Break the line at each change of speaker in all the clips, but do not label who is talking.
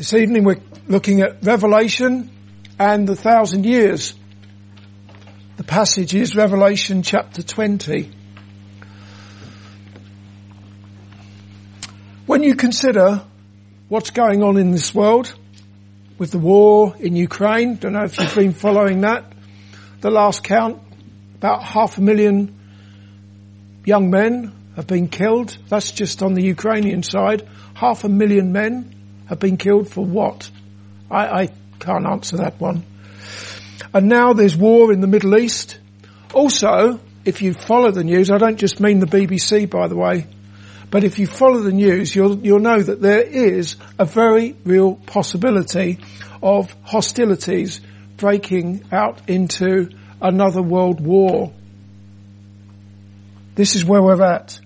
This evening we're looking at Revelation and the thousand years. The passage is Revelation chapter 20. When you consider what's going on in this world with the war in Ukraine, don't know if you've been following that, the last count, about half a million young men have been killed. That's just on the Ukrainian side. Half a million men have been killed for what? I, I can't answer that one. And now there's war in the Middle East. Also, if you follow the news, I don't just mean the BBC by the way, but if you follow the news, you'll, you'll know that there is a very real possibility of hostilities breaking out into another world war. This is where we're at.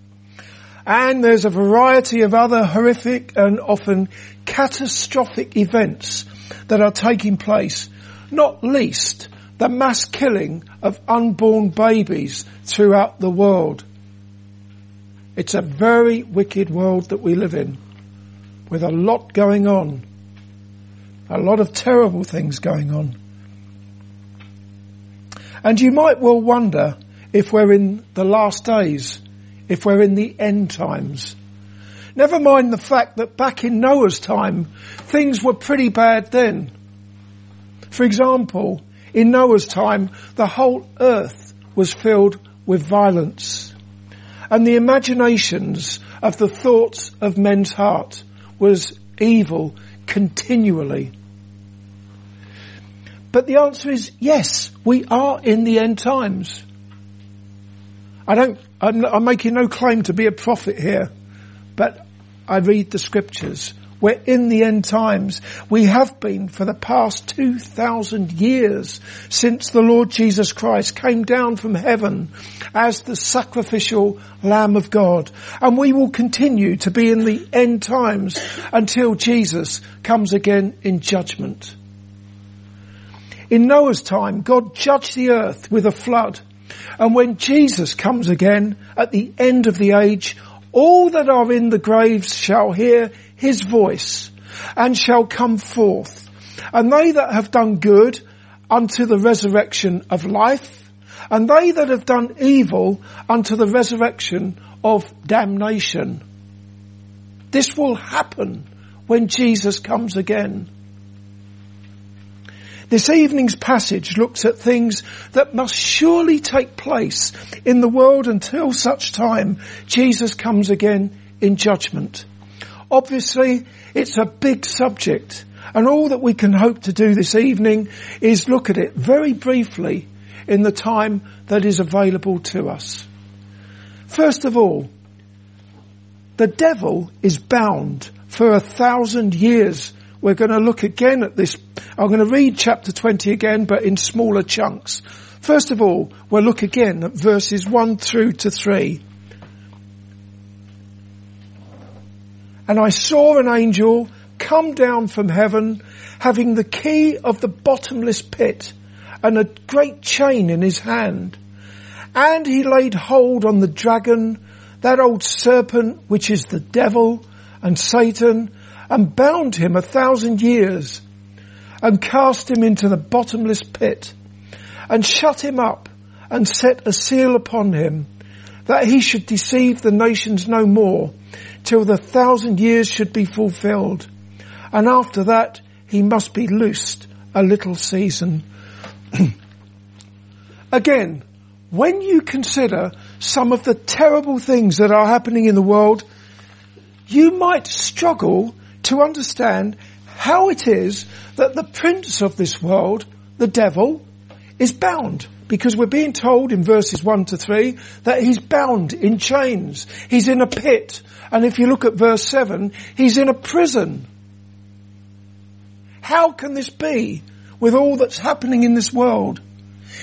And there's a variety of other horrific and often catastrophic events that are taking place, not least the mass killing of unborn babies throughout the world. It's a very wicked world that we live in with a lot going on. A lot of terrible things going on. And you might well wonder if we're in the last days, if we're in the end times. Never mind the fact that back in Noah's time, things were pretty bad then. For example, in Noah's time, the whole earth was filled with violence. And the imaginations of the thoughts of men's heart was evil continually. But the answer is yes, we are in the end times. I don't, I'm, I'm making no claim to be a prophet here, but I read the scriptures. We're in the end times. We have been for the past 2,000 years since the Lord Jesus Christ came down from heaven as the sacrificial Lamb of God. And we will continue to be in the end times until Jesus comes again in judgment. In Noah's time, God judged the earth with a flood and when Jesus comes again at the end of the age, all that are in the graves shall hear his voice and shall come forth. And they that have done good unto the resurrection of life, and they that have done evil unto the resurrection of damnation. This will happen when Jesus comes again. This evening's passage looks at things that must surely take place in the world until such time Jesus comes again in judgment. Obviously, it's a big subject and all that we can hope to do this evening is look at it very briefly in the time that is available to us. First of all, the devil is bound for a thousand years we're going to look again at this. I'm going to read chapter 20 again, but in smaller chunks. First of all, we'll look again at verses 1 through to 3. And I saw an angel come down from heaven having the key of the bottomless pit and a great chain in his hand. And he laid hold on the dragon, that old serpent which is the devil and Satan and bound him a thousand years and cast him into the bottomless pit and shut him up and set a seal upon him that he should deceive the nations no more till the thousand years should be fulfilled. And after that he must be loosed a little season. Again, when you consider some of the terrible things that are happening in the world, you might struggle to understand how it is that the prince of this world, the devil, is bound. Because we're being told in verses 1 to 3 that he's bound in chains. He's in a pit. And if you look at verse 7, he's in a prison. How can this be with all that's happening in this world?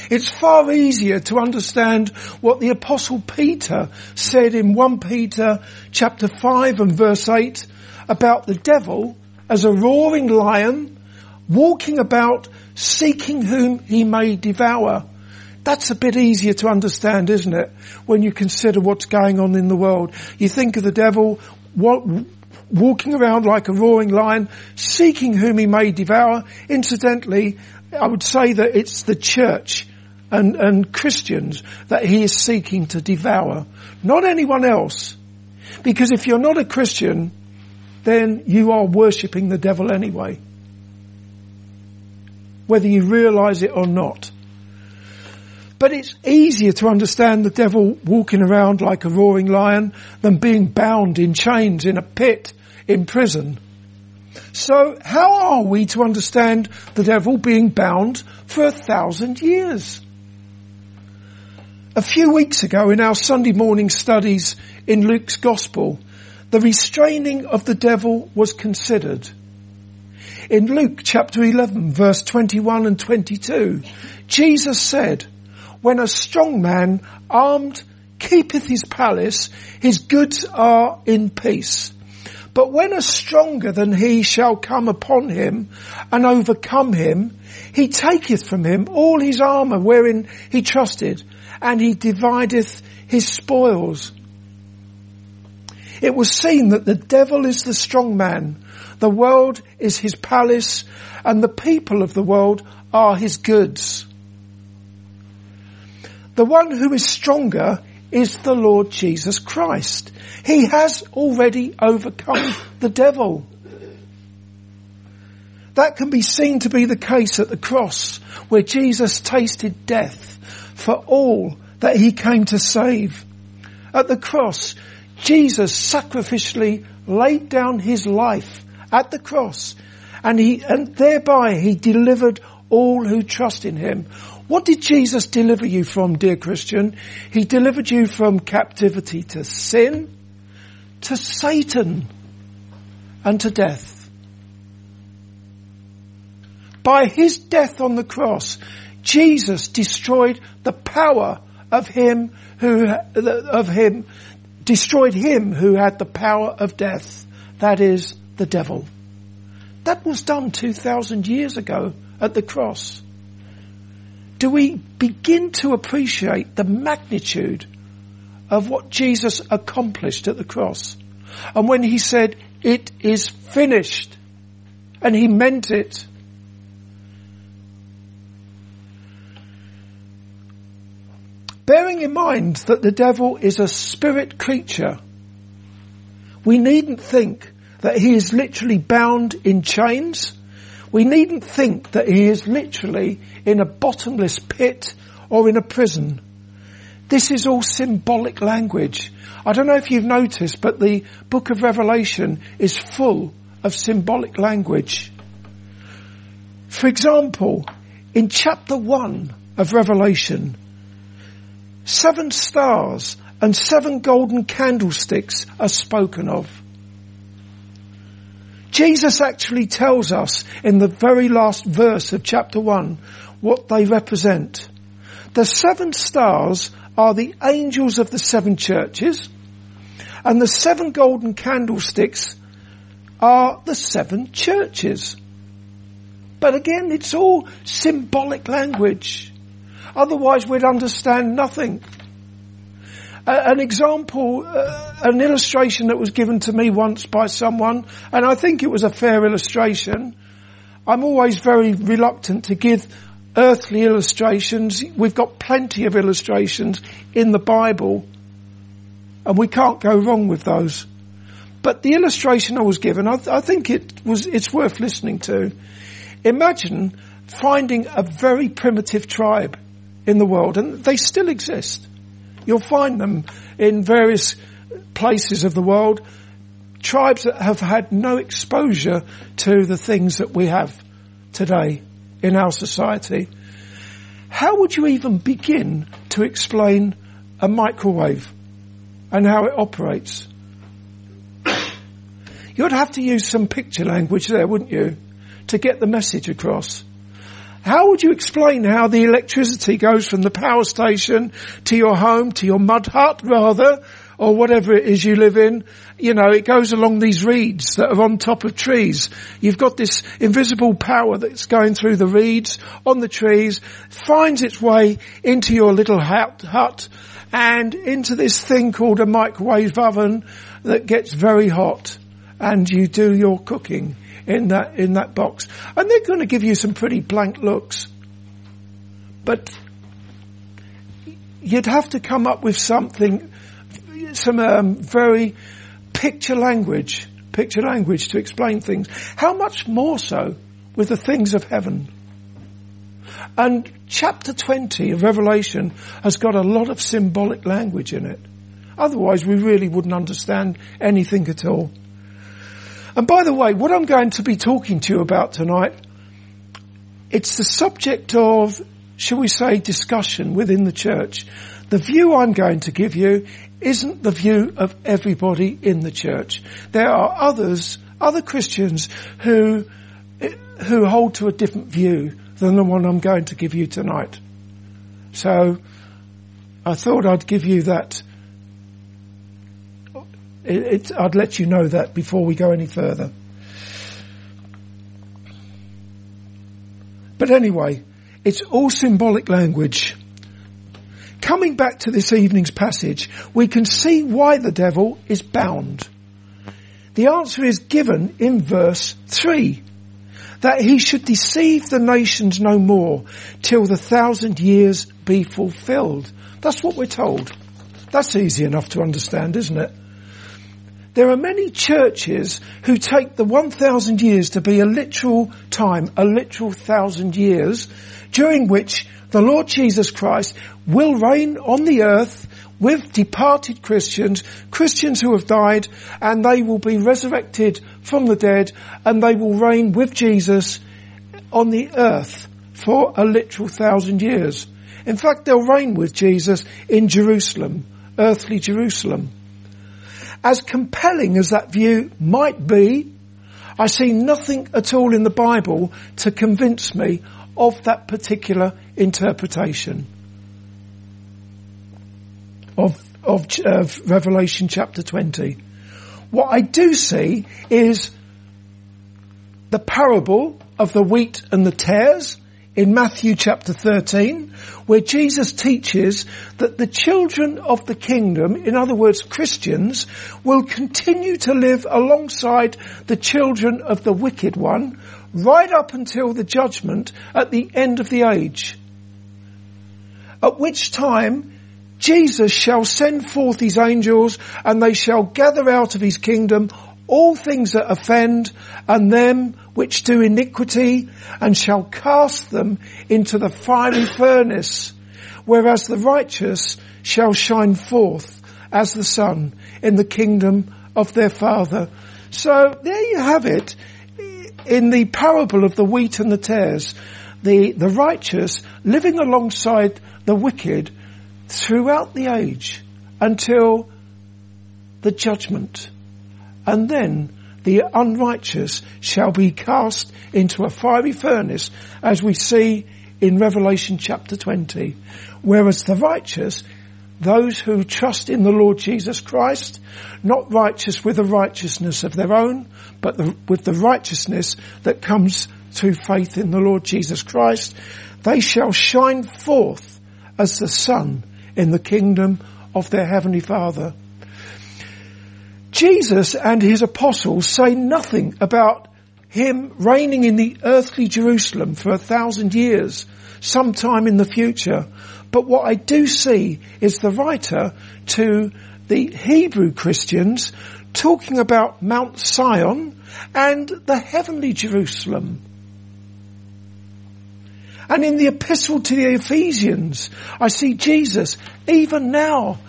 It's far easier to understand what the apostle Peter said in 1 Peter chapter 5 and verse 8 about the devil as a roaring lion walking about seeking whom he may devour. That's a bit easier to understand, isn't it? When you consider what's going on in the world. You think of the devil walking around like a roaring lion, seeking whom he may devour. Incidentally, I would say that it's the church and, and Christians that he is seeking to devour, not anyone else. Because if you're not a Christian, then you are worshipping the devil anyway. Whether you realize it or not. But it's easier to understand the devil walking around like a roaring lion than being bound in chains in a pit in prison. So how are we to understand the devil being bound for a thousand years? A few weeks ago in our Sunday morning studies in Luke's Gospel, the restraining of the devil was considered. In Luke chapter 11 verse 21 and 22, Jesus said, when a strong man armed keepeth his palace, his goods are in peace. But when a stronger than he shall come upon him and overcome him, he taketh from him all his armour wherein he trusted and he divideth his spoils. It was seen that the devil is the strong man, the world is his palace, and the people of the world are his goods. The one who is stronger is the Lord Jesus Christ. He has already overcome the devil. That can be seen to be the case at the cross where Jesus tasted death for all that he came to save. At the cross, Jesus sacrificially laid down his life at the cross and he, and thereby he delivered all who trust in him. What did Jesus deliver you from, dear Christian? He delivered you from captivity to sin, to Satan, and to death. By his death on the cross, Jesus destroyed the power of him who, of him, destroyed him who had the power of death. That is the devil. That was done 2,000 years ago at the cross. Do we begin to appreciate the magnitude of what Jesus accomplished at the cross? And when he said, it is finished, and he meant it, bearing in mind that the devil is a spirit creature, we needn't think that he is literally bound in chains. We needn't think that he is literally in a bottomless pit or in a prison. This is all symbolic language. I don't know if you've noticed, but the book of Revelation is full of symbolic language. For example, in chapter one of Revelation, seven stars and seven golden candlesticks are spoken of. Jesus actually tells us in the very last verse of chapter one what they represent. The seven stars are the angels of the seven churches and the seven golden candlesticks are the seven churches. But again, it's all symbolic language. Otherwise we'd understand nothing. Uh, an example, uh, an illustration that was given to me once by someone, and I think it was a fair illustration. I'm always very reluctant to give earthly illustrations. We've got plenty of illustrations in the Bible, and we can't go wrong with those. But the illustration I was given, I, I think it was, it's worth listening to. Imagine finding a very primitive tribe in the world, and they still exist. You'll find them in various places of the world, tribes that have had no exposure to the things that we have today in our society. How would you even begin to explain a microwave and how it operates? You'd have to use some picture language there, wouldn't you, to get the message across. How would you explain how the electricity goes from the power station to your home, to your mud hut rather, or whatever it is you live in? You know, it goes along these reeds that are on top of trees. You've got this invisible power that's going through the reeds on the trees, finds its way into your little hut, and into this thing called a microwave oven that gets very hot and you do your cooking in that, in that box. And they're going to give you some pretty blank looks. But you'd have to come up with something, some um, very picture language, picture language to explain things. How much more so with the things of heaven? And chapter 20 of Revelation has got a lot of symbolic language in it. Otherwise we really wouldn't understand anything at all. And by the way, what I'm going to be talking to you about tonight, it's the subject of, shall we say, discussion within the church. The view I'm going to give you isn't the view of everybody in the church. There are others, other Christians who, who hold to a different view than the one I'm going to give you tonight. So, I thought I'd give you that it, I'd let you know that before we go any further. But anyway, it's all symbolic language. Coming back to this evening's passage, we can see why the devil is bound. The answer is given in verse 3. That he should deceive the nations no more till the thousand years be fulfilled. That's what we're told. That's easy enough to understand, isn't it? There are many churches who take the 1,000 years to be a literal time, a literal thousand years, during which the Lord Jesus Christ will reign on the earth with departed Christians, Christians who have died, and they will be resurrected from the dead, and they will reign with Jesus on the earth for a literal thousand years. In fact, they'll reign with Jesus in Jerusalem, earthly Jerusalem. As compelling as that view might be, I see nothing at all in the Bible to convince me of that particular interpretation of, of, of Revelation chapter 20. What I do see is the parable of the wheat and the tares in Matthew chapter 13, where Jesus teaches that the children of the kingdom, in other words Christians, will continue to live alongside the children of the wicked one right up until the judgment at the end of the age. At which time Jesus shall send forth his angels and they shall gather out of his kingdom all things that offend and them which do iniquity and shall cast them into the fiery furnace, whereas the righteous shall shine forth as the sun in the kingdom of their father. So there you have it in the parable of the wheat and the tares. The, the righteous living alongside the wicked throughout the age until the judgment. And then the unrighteous shall be cast into a fiery furnace as we see in Revelation chapter 20. Whereas the righteous, those who trust in the Lord Jesus Christ, not righteous with the righteousness of their own, but the, with the righteousness that comes through faith in the Lord Jesus Christ, they shall shine forth as the sun in the kingdom of their heavenly Father. Jesus and his apostles say nothing about him reigning in the earthly Jerusalem for a thousand years, sometime in the future. But what I do see is the writer to the Hebrew Christians talking about Mount Zion and the heavenly Jerusalem. And in the epistle to the Ephesians, I see Jesus even now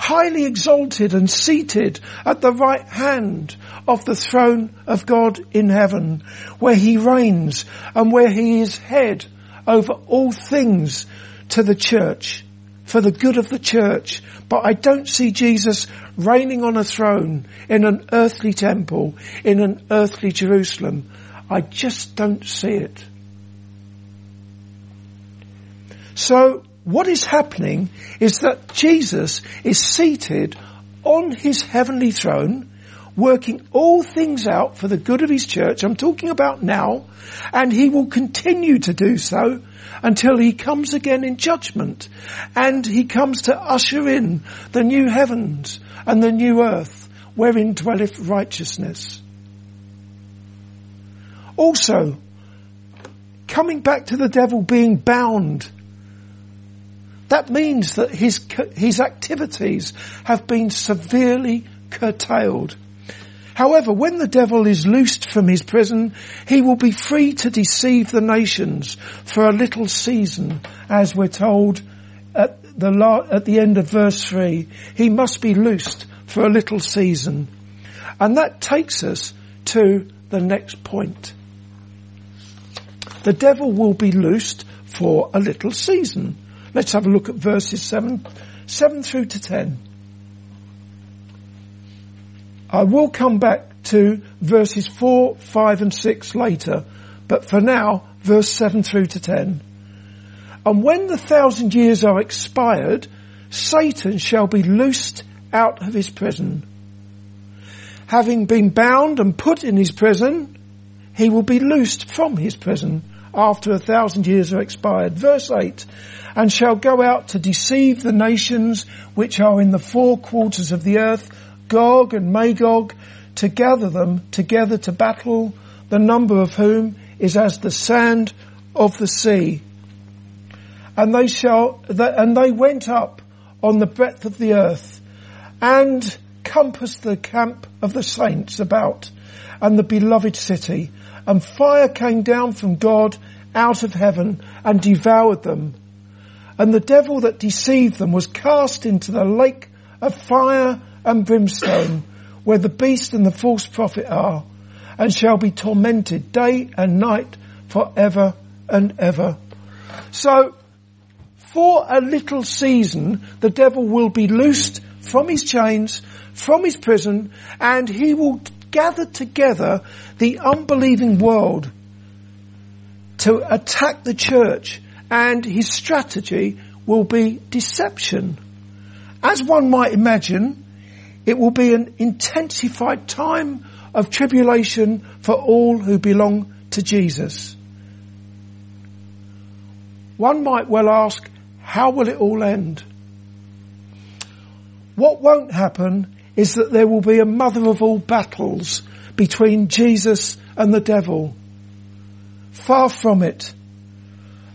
highly exalted and seated at the right hand of the throne of God in heaven, where he reigns and where he is head over all things to the church, for the good of the church. But I don't see Jesus reigning on a throne in an earthly temple, in an earthly Jerusalem. I just don't see it. So what is happening is that Jesus is seated on his heavenly throne, working all things out for the good of his church. I'm talking about now, and he will continue to do so until he comes again in judgment and he comes to usher in the new heavens and the new earth wherein dwelleth righteousness. Also, coming back to the devil being bound, that means that his, his activities have been severely curtailed. However, when the devil is loosed from his prison, he will be free to deceive the nations for a little season, as we're told at the, at the end of verse 3. He must be loosed for a little season. And that takes us to the next point. The devil will be loosed for a little season. Let's have a look at verses 7, 7 through to 10. I will come back to verses 4, 5 and 6 later, but for now, verse 7 through to 10. And when the thousand years are expired, Satan shall be loosed out of his prison. Having been bound and put in his prison, he will be loosed from his prison after a thousand years are expired. Verse 8, and shall go out to deceive the nations which are in the four quarters of the earth Gog and Magog, to gather them together to battle, the number of whom is as the sand of the sea. And they shall, and they went up on the breadth of the earth and compassed the camp of the saints about and the beloved city and fire came down from God out of heaven and devoured them. And the devil that deceived them was cast into the lake of fire and brimstone, where the beast and the false prophet are, and shall be tormented day and night for ever and ever. So, for a little season, the devil will be loosed from his chains, from his prison, and he will gather together the unbelieving world to attack the church, and his strategy will be deception. As one might imagine, it will be an intensified time of tribulation for all who belong to Jesus. One might well ask, how will it all end? What won't happen is that there will be a mother of all battles between Jesus and the devil. Far from it.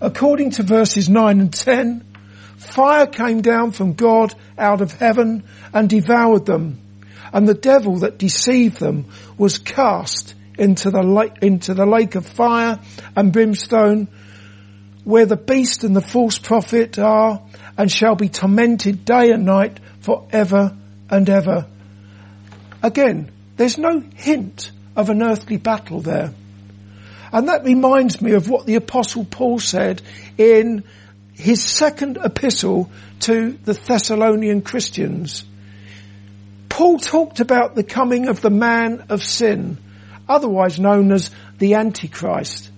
According to verses 9 and 10, fire came down from God out of heaven and devoured them. And the devil that deceived them was cast into the lake, into the lake of fire and brimstone where the beast and the false prophet are and shall be tormented day and night forever and ever. Again, there's no hint of an earthly battle there. And that reminds me of what the apostle Paul said in his second epistle to the Thessalonian Christians. Paul talked about the coming of the man of sin, otherwise known as the Antichrist.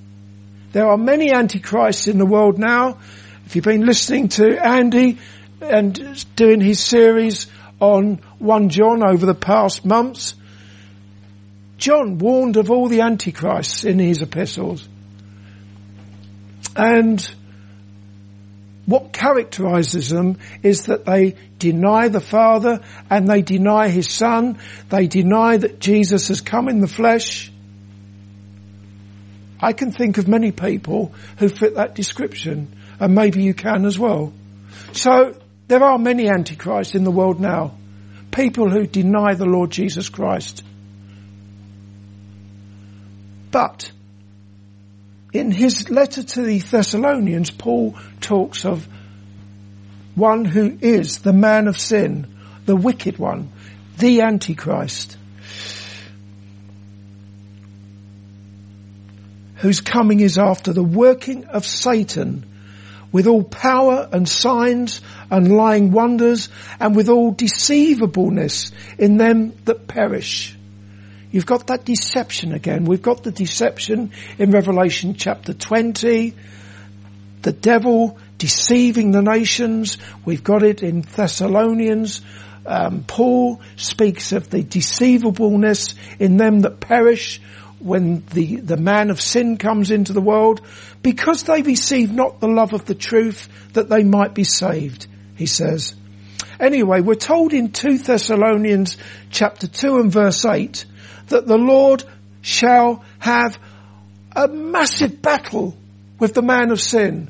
There are many Antichrists in the world now. If you've been listening to Andy and doing his series on 1 John over the past months, John warned of all the antichrists in his epistles. And what characterizes them is that they deny the Father and they deny His Son. They deny that Jesus has come in the flesh. I can think of many people who fit that description and maybe you can as well. So there are many antichrists in the world now. People who deny the Lord Jesus Christ. But in his letter to the Thessalonians, Paul talks of one who is the man of sin, the wicked one, the Antichrist, whose coming is after the working of Satan with all power and signs and lying wonders and with all deceivableness in them that perish. You've got that deception again. We've got the deception in Revelation chapter 20. The devil deceiving the nations. We've got it in Thessalonians. Um, Paul speaks of the deceivableness in them that perish when the, the man of sin comes into the world because they receive not the love of the truth that they might be saved, he says. Anyway, we're told in 2 Thessalonians chapter 2 and verse 8 that the Lord shall have a massive battle with the man of sin.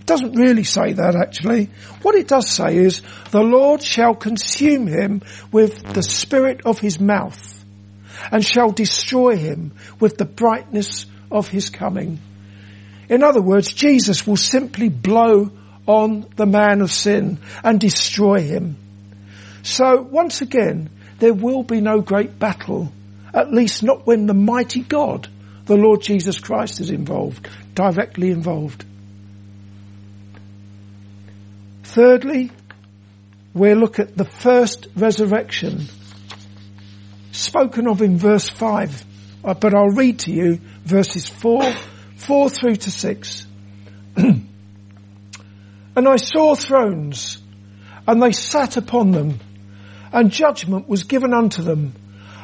It doesn't really say that actually. What it does say is, the Lord shall consume him with the spirit of his mouth and shall destroy him with the brightness of his coming. In other words, Jesus will simply blow on the man of sin and destroy him. So once again, there will be no great battle, at least not when the mighty God, the Lord Jesus Christ is involved, directly involved. Thirdly, we'll look at the first resurrection spoken of in verse 5, uh, but I'll read to you verses 4, 4 through to 6. and I saw thrones, and they sat upon them, and judgment was given unto them.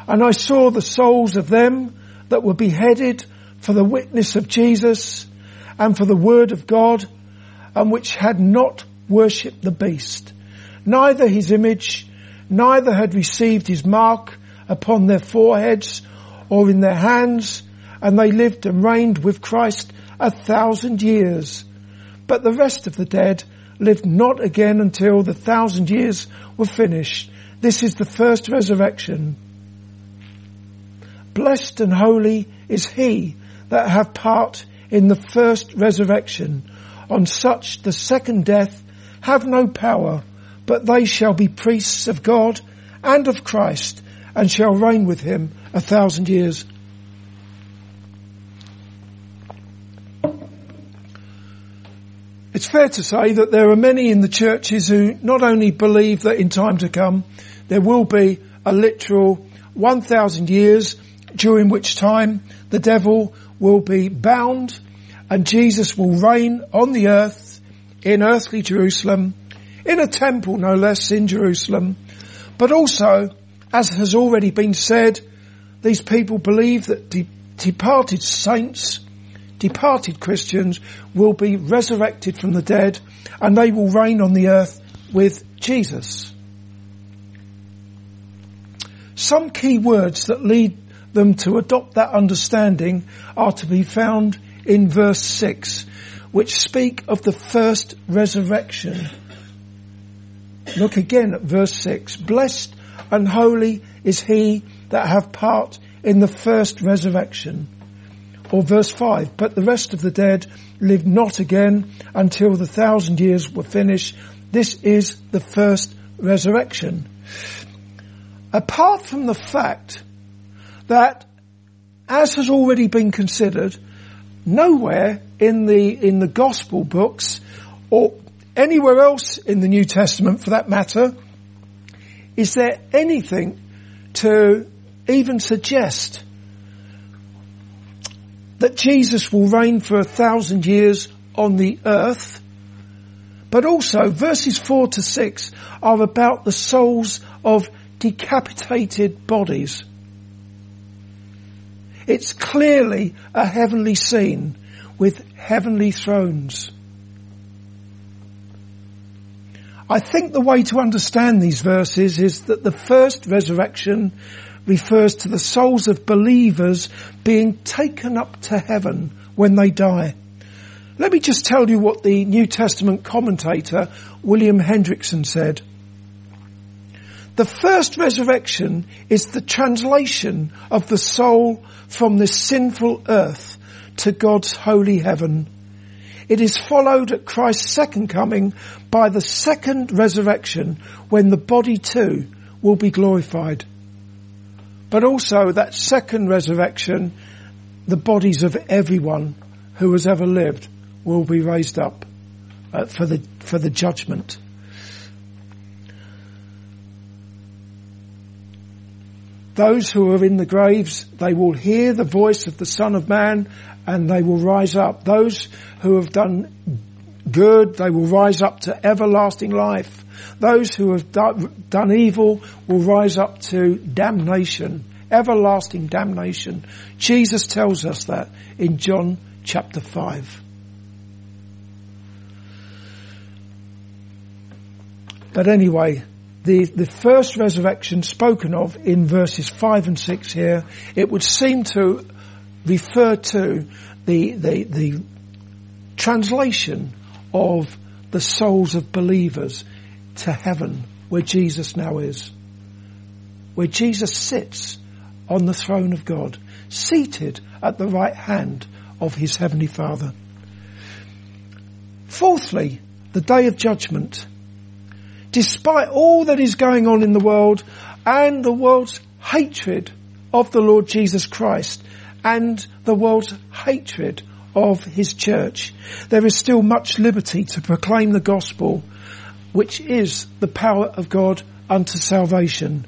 And I saw the souls of them that were beheaded for the witness of Jesus and for the word of God, and which had not worshipped the beast, neither his image, neither had received his mark upon their foreheads or in their hands, and they lived and reigned with Christ a thousand years. But the rest of the dead lived not again until the thousand years were finished. This is the first resurrection. Blessed and holy is he that have part in the first resurrection. On such the second death have no power, but they shall be priests of God and of Christ and shall reign with him a thousand years. It's fair to say that there are many in the churches who not only believe that in time to come there will be a literal 1,000 years during which time the devil will be bound and Jesus will reign on the earth in earthly Jerusalem, in a temple no less in Jerusalem, but also as has already been said, these people believe that de- departed saints, departed Christians will be resurrected from the dead and they will reign on the earth with Jesus. Some key words that lead them to adopt that understanding are to be found in verse 6, which speak of the first resurrection. Look again at verse 6. Blessed and holy is he that have part in the first resurrection. Or verse 5, but the rest of the dead lived not again until the thousand years were finished. This is the first resurrection. Apart from the fact that, as has already been considered, nowhere in the, in the gospel books or anywhere else in the New Testament for that matter is there anything to even suggest that Jesus will reign for a thousand years on the earth? But also verses four to six are about the souls of decapitated bodies. It's clearly a heavenly scene with heavenly thrones. I think the way to understand these verses is that the first resurrection refers to the souls of believers being taken up to heaven when they die. Let me just tell you what the New Testament commentator William Hendriksen said. The first resurrection is the translation of the soul from this sinful earth to God's holy heaven. It is followed at Christ's second coming by the second resurrection when the body too will be glorified. But also that second resurrection, the bodies of everyone who has ever lived will be raised up uh, for the, for the judgment. Those who are in the graves, they will hear the voice of the Son of Man and they will rise up. Those who have done good, they will rise up to everlasting life. Those who have done evil will rise up to damnation, everlasting damnation. Jesus tells us that in John chapter 5. But anyway, the, the first resurrection spoken of in verses 5 and 6 here, it would seem to refer to the, the, the translation of the souls of believers to heaven where Jesus now is. Where Jesus sits on the throne of God, seated at the right hand of his heavenly Father. Fourthly, the day of judgment. Despite all that is going on in the world and the world's hatred of the Lord Jesus Christ and the world's hatred of his church, there is still much liberty to proclaim the gospel, which is the power of God unto salvation.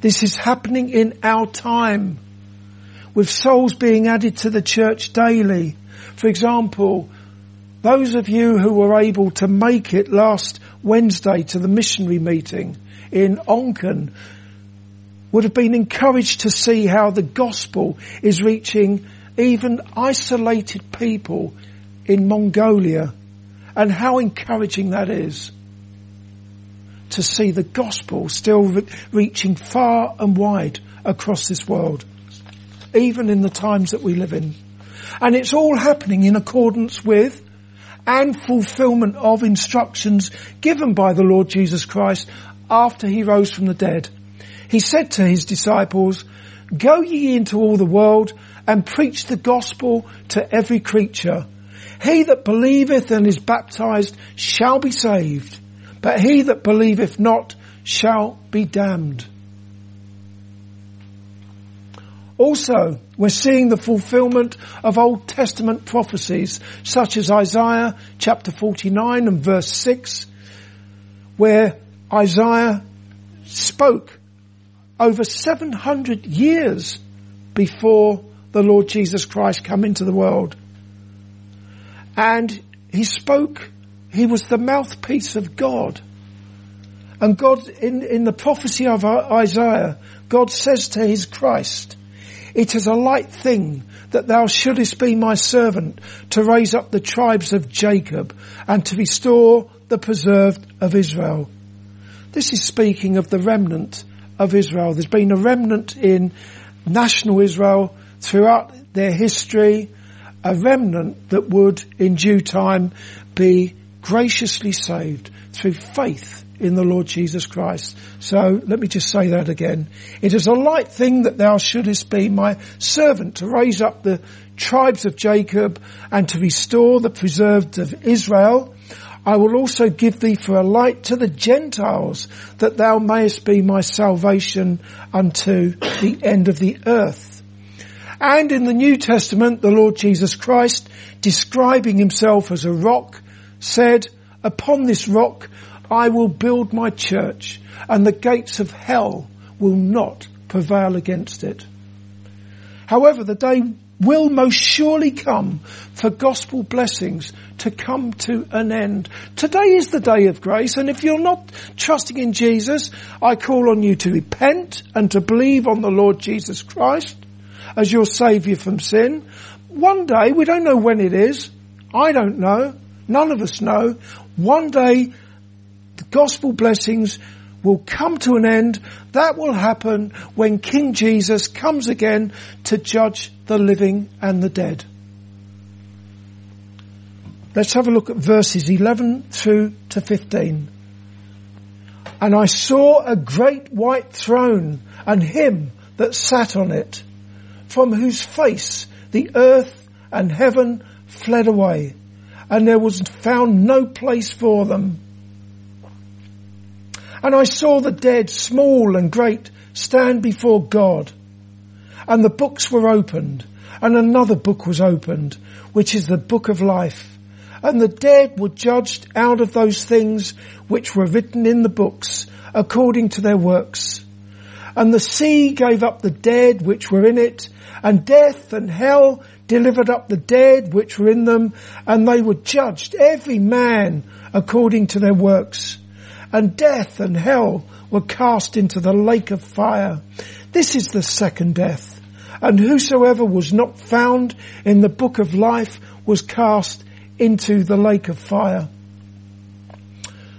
This is happening in our time with souls being added to the church daily. For example, those of you who were able to make it last Wednesday to the missionary meeting in Onken would have been encouraged to see how the gospel is reaching even isolated people in Mongolia and how encouraging that is to see the gospel still re- reaching far and wide across this world, even in the times that we live in. And it's all happening in accordance with and fulfillment of instructions given by the Lord Jesus Christ after he rose from the dead. He said to his disciples, go ye into all the world and preach the gospel to every creature. He that believeth and is baptized shall be saved, but he that believeth not shall be damned. Also, we're seeing the fulfillment of Old Testament prophecies, such as Isaiah chapter 49 and verse 6, where Isaiah spoke over 700 years before the Lord Jesus Christ come into the world. And he spoke, he was the mouthpiece of God. And God, in, in the prophecy of Isaiah, God says to his Christ, it is a light thing that thou shouldest be my servant to raise up the tribes of Jacob and to restore the preserved of Israel. This is speaking of the remnant of Israel. There's been a remnant in national Israel throughout their history, a remnant that would in due time be graciously saved through faith in the Lord Jesus Christ. So let me just say that again. It is a light thing that thou shouldest be my servant to raise up the tribes of Jacob and to restore the preserved of Israel. I will also give thee for a light to the Gentiles that thou mayest be my salvation unto the end of the earth. And in the New Testament, the Lord Jesus Christ, describing himself as a rock, said, upon this rock I will build my church and the gates of hell will not prevail against it. However, the day will most surely come for gospel blessings to come to an end. Today is the day of grace and if you're not trusting in Jesus, I call on you to repent and to believe on the Lord Jesus Christ as your saviour from sin. One day, we don't know when it is. I don't know. None of us know. One day, the gospel blessings will come to an end. That will happen when King Jesus comes again to judge the living and the dead. Let's have a look at verses 11 through to 15. And I saw a great white throne and him that sat on it from whose face the earth and heaven fled away, and there was found no place for them. And I saw the dead, small and great, stand before God. And the books were opened, and another book was opened, which is the book of life. And the dead were judged out of those things which were written in the books, according to their works. And the sea gave up the dead which were in it, and death and hell delivered up the dead which were in them, and they were judged, every man according to their works. And death and hell were cast into the lake of fire. This is the second death. And whosoever was not found in the book of life was cast into the lake of fire.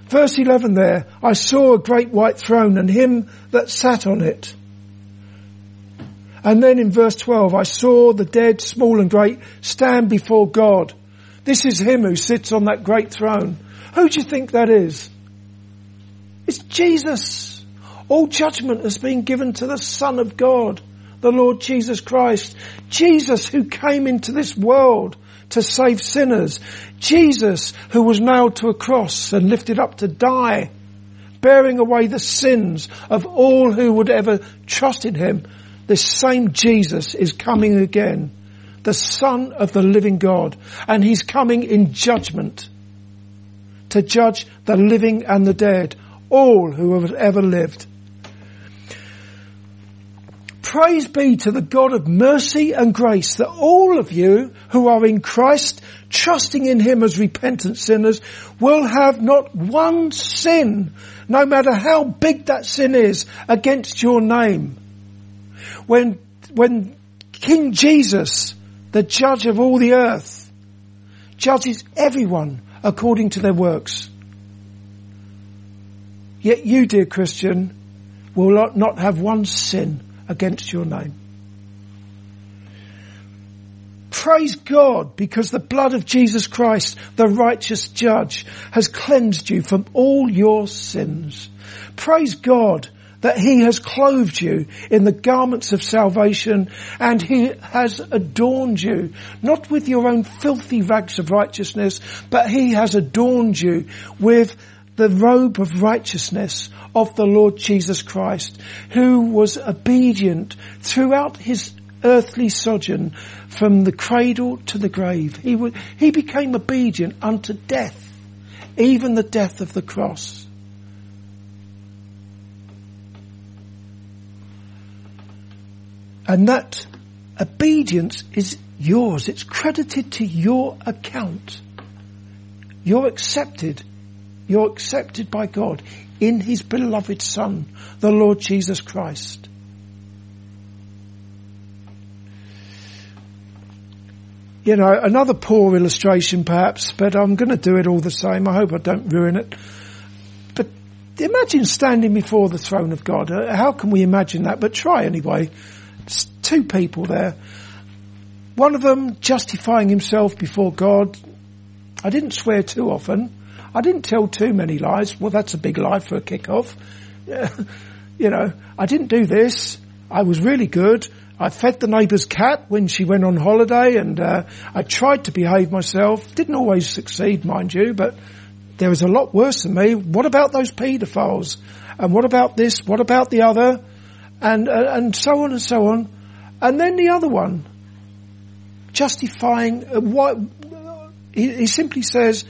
Verse 11 there, I saw a great white throne and him that sat on it And then in verse 12, I saw the dead, small and great, stand before God. This is him who sits on that great throne. Who do you think that is? It's Jesus. All judgment has been given to the Son of God, the Lord Jesus Christ. Jesus who came into this world to save sinners. Jesus who was nailed to a cross and lifted up to die, bearing away the sins of all who would ever trust in him. This same Jesus is coming again, the Son of the living God, and he's coming in judgment to judge the living and the dead, all who have ever lived. Praise be to the God of mercy and grace that all of you who are in Christ, trusting in Him as repentant sinners, will have not one sin, no matter how big that sin is, against your name. When, when King Jesus, the judge of all the earth, judges everyone according to their works. Yet you, dear Christian, will not have one sin against your name. Praise God because the blood of Jesus Christ, the righteous judge, has cleansed you from all your sins. Praise God that he has clothed you in the garments of salvation and he has adorned you, not with your own filthy rags of righteousness, but he has adorned you with the robe of righteousness of the Lord Jesus Christ, who was obedient throughout his earthly sojourn from the cradle to the grave. He, he became obedient unto death, even the death of the cross. And that obedience is yours. It's credited to your account. You're accepted you're accepted by God in His beloved Son, the Lord Jesus Christ. You know, another poor illustration perhaps, but I'm going to do it all the same. I hope I don't ruin it. But imagine standing before the throne of God. Uh, how can we imagine that? But try anyway. It's two people there. One of them justifying himself before God. I didn't swear too often. I didn't tell too many lies. Well, that's a big lie for a kick-off. you know, I didn't do this. I was really good. I fed the neighbour's cat when she went on holiday and uh, I tried to behave myself. Didn't always succeed, mind you, but there was a lot worse than me. What about those paedophiles? And what about this? What about the other? And, uh, and so on and so on. And then the other one, justifying uh, what, he, he simply says,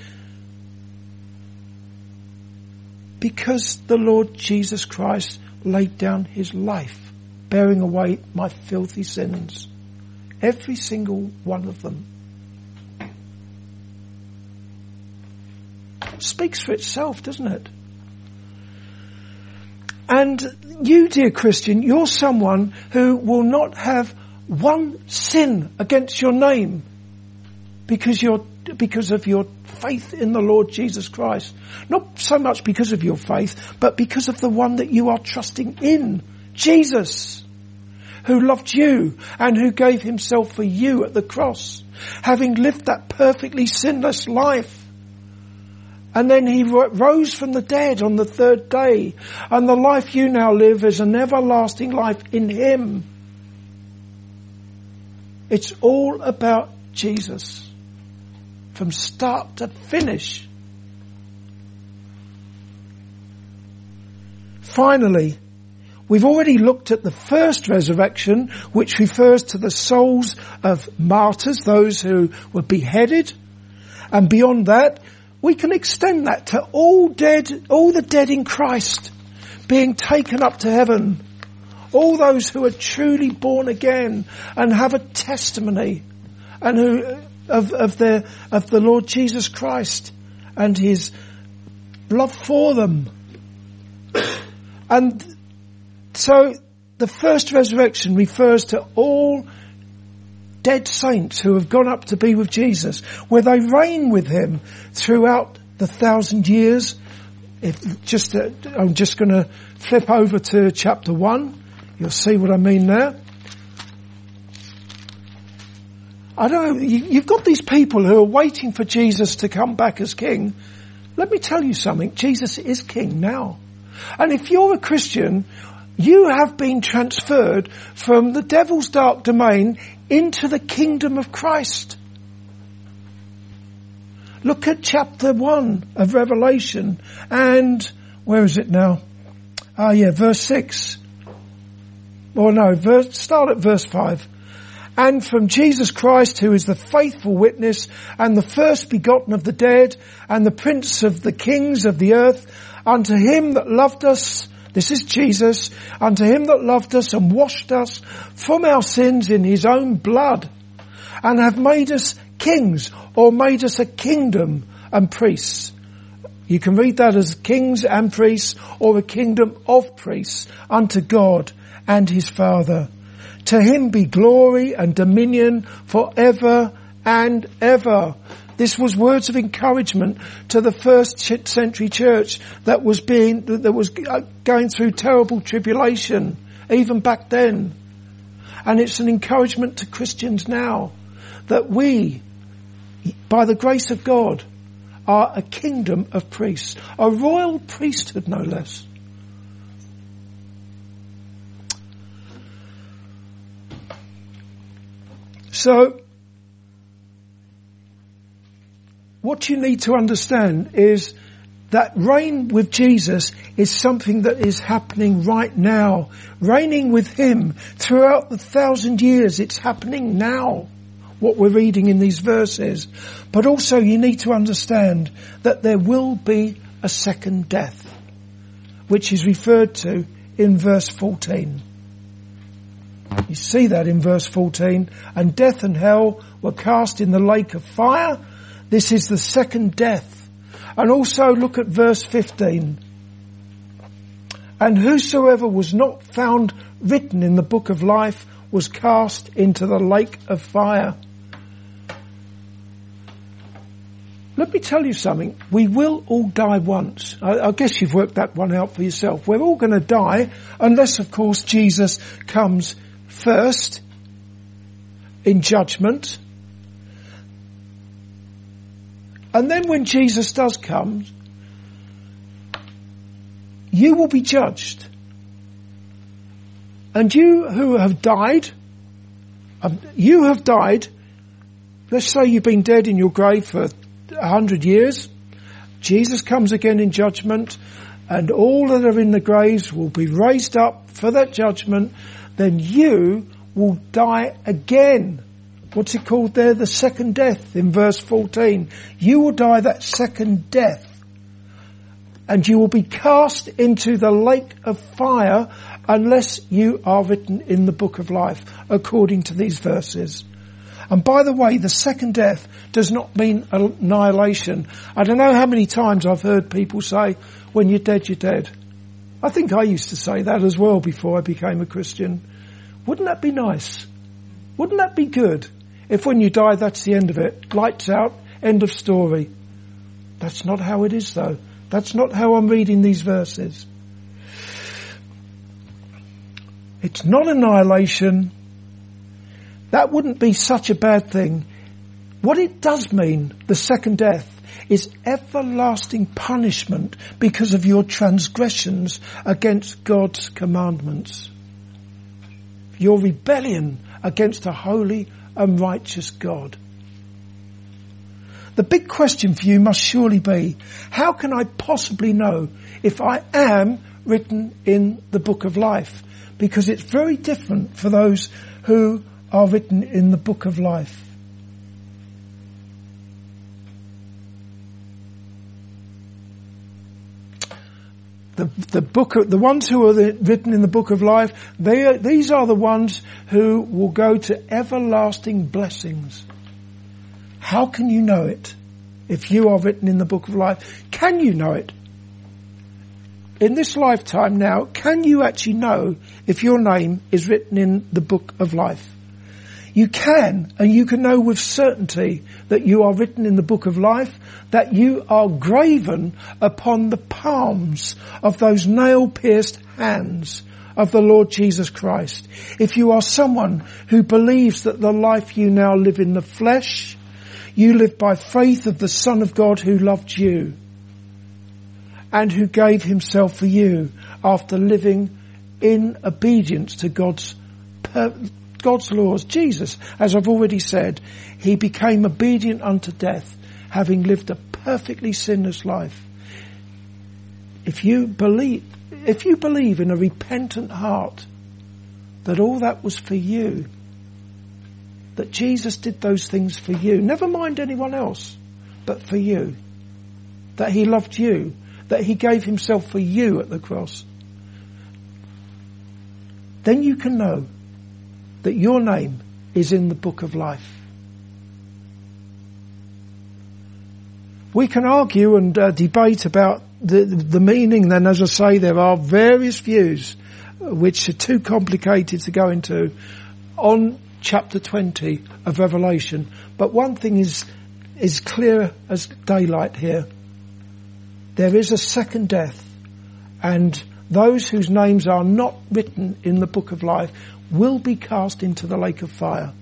because the Lord Jesus Christ laid down his life, bearing away my filthy sins. Every single one of them. Speaks for itself, doesn't it? And you, dear Christian, you're someone who will not have one sin against your name because you're because of your faith in the Lord Jesus Christ. Not so much because of your faith, but because of the one that you are trusting in. Jesus. Who loved you and who gave himself for you at the cross. Having lived that perfectly sinless life. And then he rose from the dead on the third day. And the life you now live is an everlasting life in him. It's all about Jesus from start to finish. Finally, we've already looked at the first resurrection, which refers to the souls of martyrs, those who were beheaded. And beyond that, we can extend that to all dead, all the dead in Christ being taken up to heaven. All those who are truly born again and have a testimony and who of, of the, of the Lord Jesus Christ and his love for them. And so the first resurrection refers to all dead saints who have gone up to be with Jesus, where they reign with him throughout the thousand years. If just, uh, I'm just going to flip over to chapter one. You'll see what I mean there. I don't know, you, you've got these people who are waiting for Jesus to come back as king. Let me tell you something, Jesus is king now. And if you're a Christian, you have been transferred from the devil's dark domain into the kingdom of Christ. Look at chapter one of Revelation and where is it now? Ah yeah, verse six. Or no, verse, start at verse five. And from Jesus Christ who is the faithful witness and the first begotten of the dead and the prince of the kings of the earth unto him that loved us this is Jesus, unto him that loved us and washed us from our sins in his own blood and have made us kings or made us a kingdom and priests. You can read that as kings and priests or a kingdom of priests unto God and his Father. To him be glory and dominion forever and ever. This was words of encouragement to the first century church that was being, that was uh, going through terrible tribulation, even back then. And it's an encouragement to Christians now that we, by the grace of God, are a kingdom of priests, a royal priesthood no less. So, what you need to understand is that reign with Jesus is something that is happening right now. Reigning with Him throughout the thousand years, it's happening now. What we're reading in these verses. But also you need to understand that there will be a second death, which is referred to in verse 14. You see that in verse 14. And death and hell were cast in the lake of fire. This is the second death. And also look at verse 15. And whosoever was not found written in the book of life was cast into the lake of fire. Let me tell you something. We will all die once. I, I guess you've worked that one out for yourself. We're all going to die unless, of course, Jesus comes first in judgment And then when Jesus does come, you will be judged. And you who have died, um, you have died, let's say you've been dead in your grave for a hundred years, Jesus comes again in judgment, and all that are in the graves will be raised up for that judgment, then you will die again what's it called there? The second death in verse 14. You will die that second death and you will be cast into the lake of fire unless you are written in the book of life according to these verses. And by the way, the second death does not mean annihilation. I don't know how many times I've heard people say, when you're dead, you're dead. I think I used to say that as well before I became a Christian. Wouldn't that be nice? Wouldn't that be good? If when you die, that's the end of it. Lights out, end of story. That's not how it is though. That's not how I'm reading these verses. It's not annihilation. That wouldn't be such a bad thing. What it does mean, the second death, is everlasting punishment because of your transgressions against God's commandments. Your rebellion against a holy and righteous God. The big question for you must surely be, how can I possibly know if I am written in the book of life? Because it's very different for those who are written in the book of life. The, the book, the ones who are the, written in the book of life, they are, these are the ones who will go to everlasting blessings. How can you know it if you are written in the book of life? Can you know it? In this lifetime now, can you actually know if your name is written in the book of life? You can, and you can know with certainty that you are written in the book of life, that you are graven upon the palms of those nail pierced hands of the Lord Jesus Christ, if you are someone who believes that the life you now live in the flesh, you live by faith of the Son of God who loved you and who gave himself for you after living in obedience to God's God's laws. Jesus, as I've already said, he became obedient unto death, having lived a perfectly sinless life. If you believe, if you believe in a repentant heart that all that was for you, that Jesus did those things for you, never mind anyone else, but for you, that he loved you, that he gave himself for you at the cross, then you can know that your name is in the book of life. We can argue and uh, debate about the, the meaning, then as I say, there are various views which are too complicated to go into on chapter 20 of Revelation. But one thing is, is clear as daylight here. There is a second death and those whose names are not written in the book of life will be cast into the lake of fire.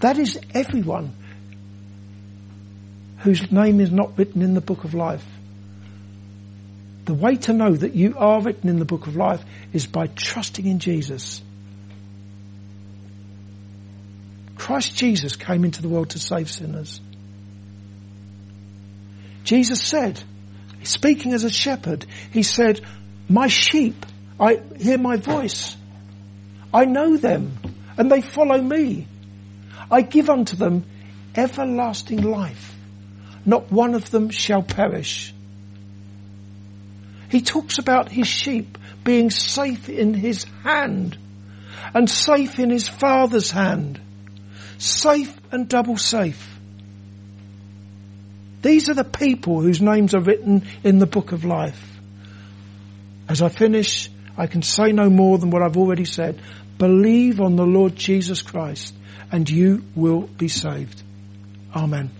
That is everyone whose name is not written in the book of life. The way to know that you are written in the book of life is by trusting in Jesus. Christ Jesus came into the world to save sinners. Jesus said, speaking as a shepherd, he said, my sheep, I hear my voice. I know them and they follow me. I give unto them everlasting life. Not one of them shall perish. He talks about his sheep being safe in his hand and safe in his father's hand. Safe and double safe. These are the people whose names are written in the book of life. As I finish, I can say no more than what I've already said. Believe on the Lord Jesus Christ and you will be saved. Amen.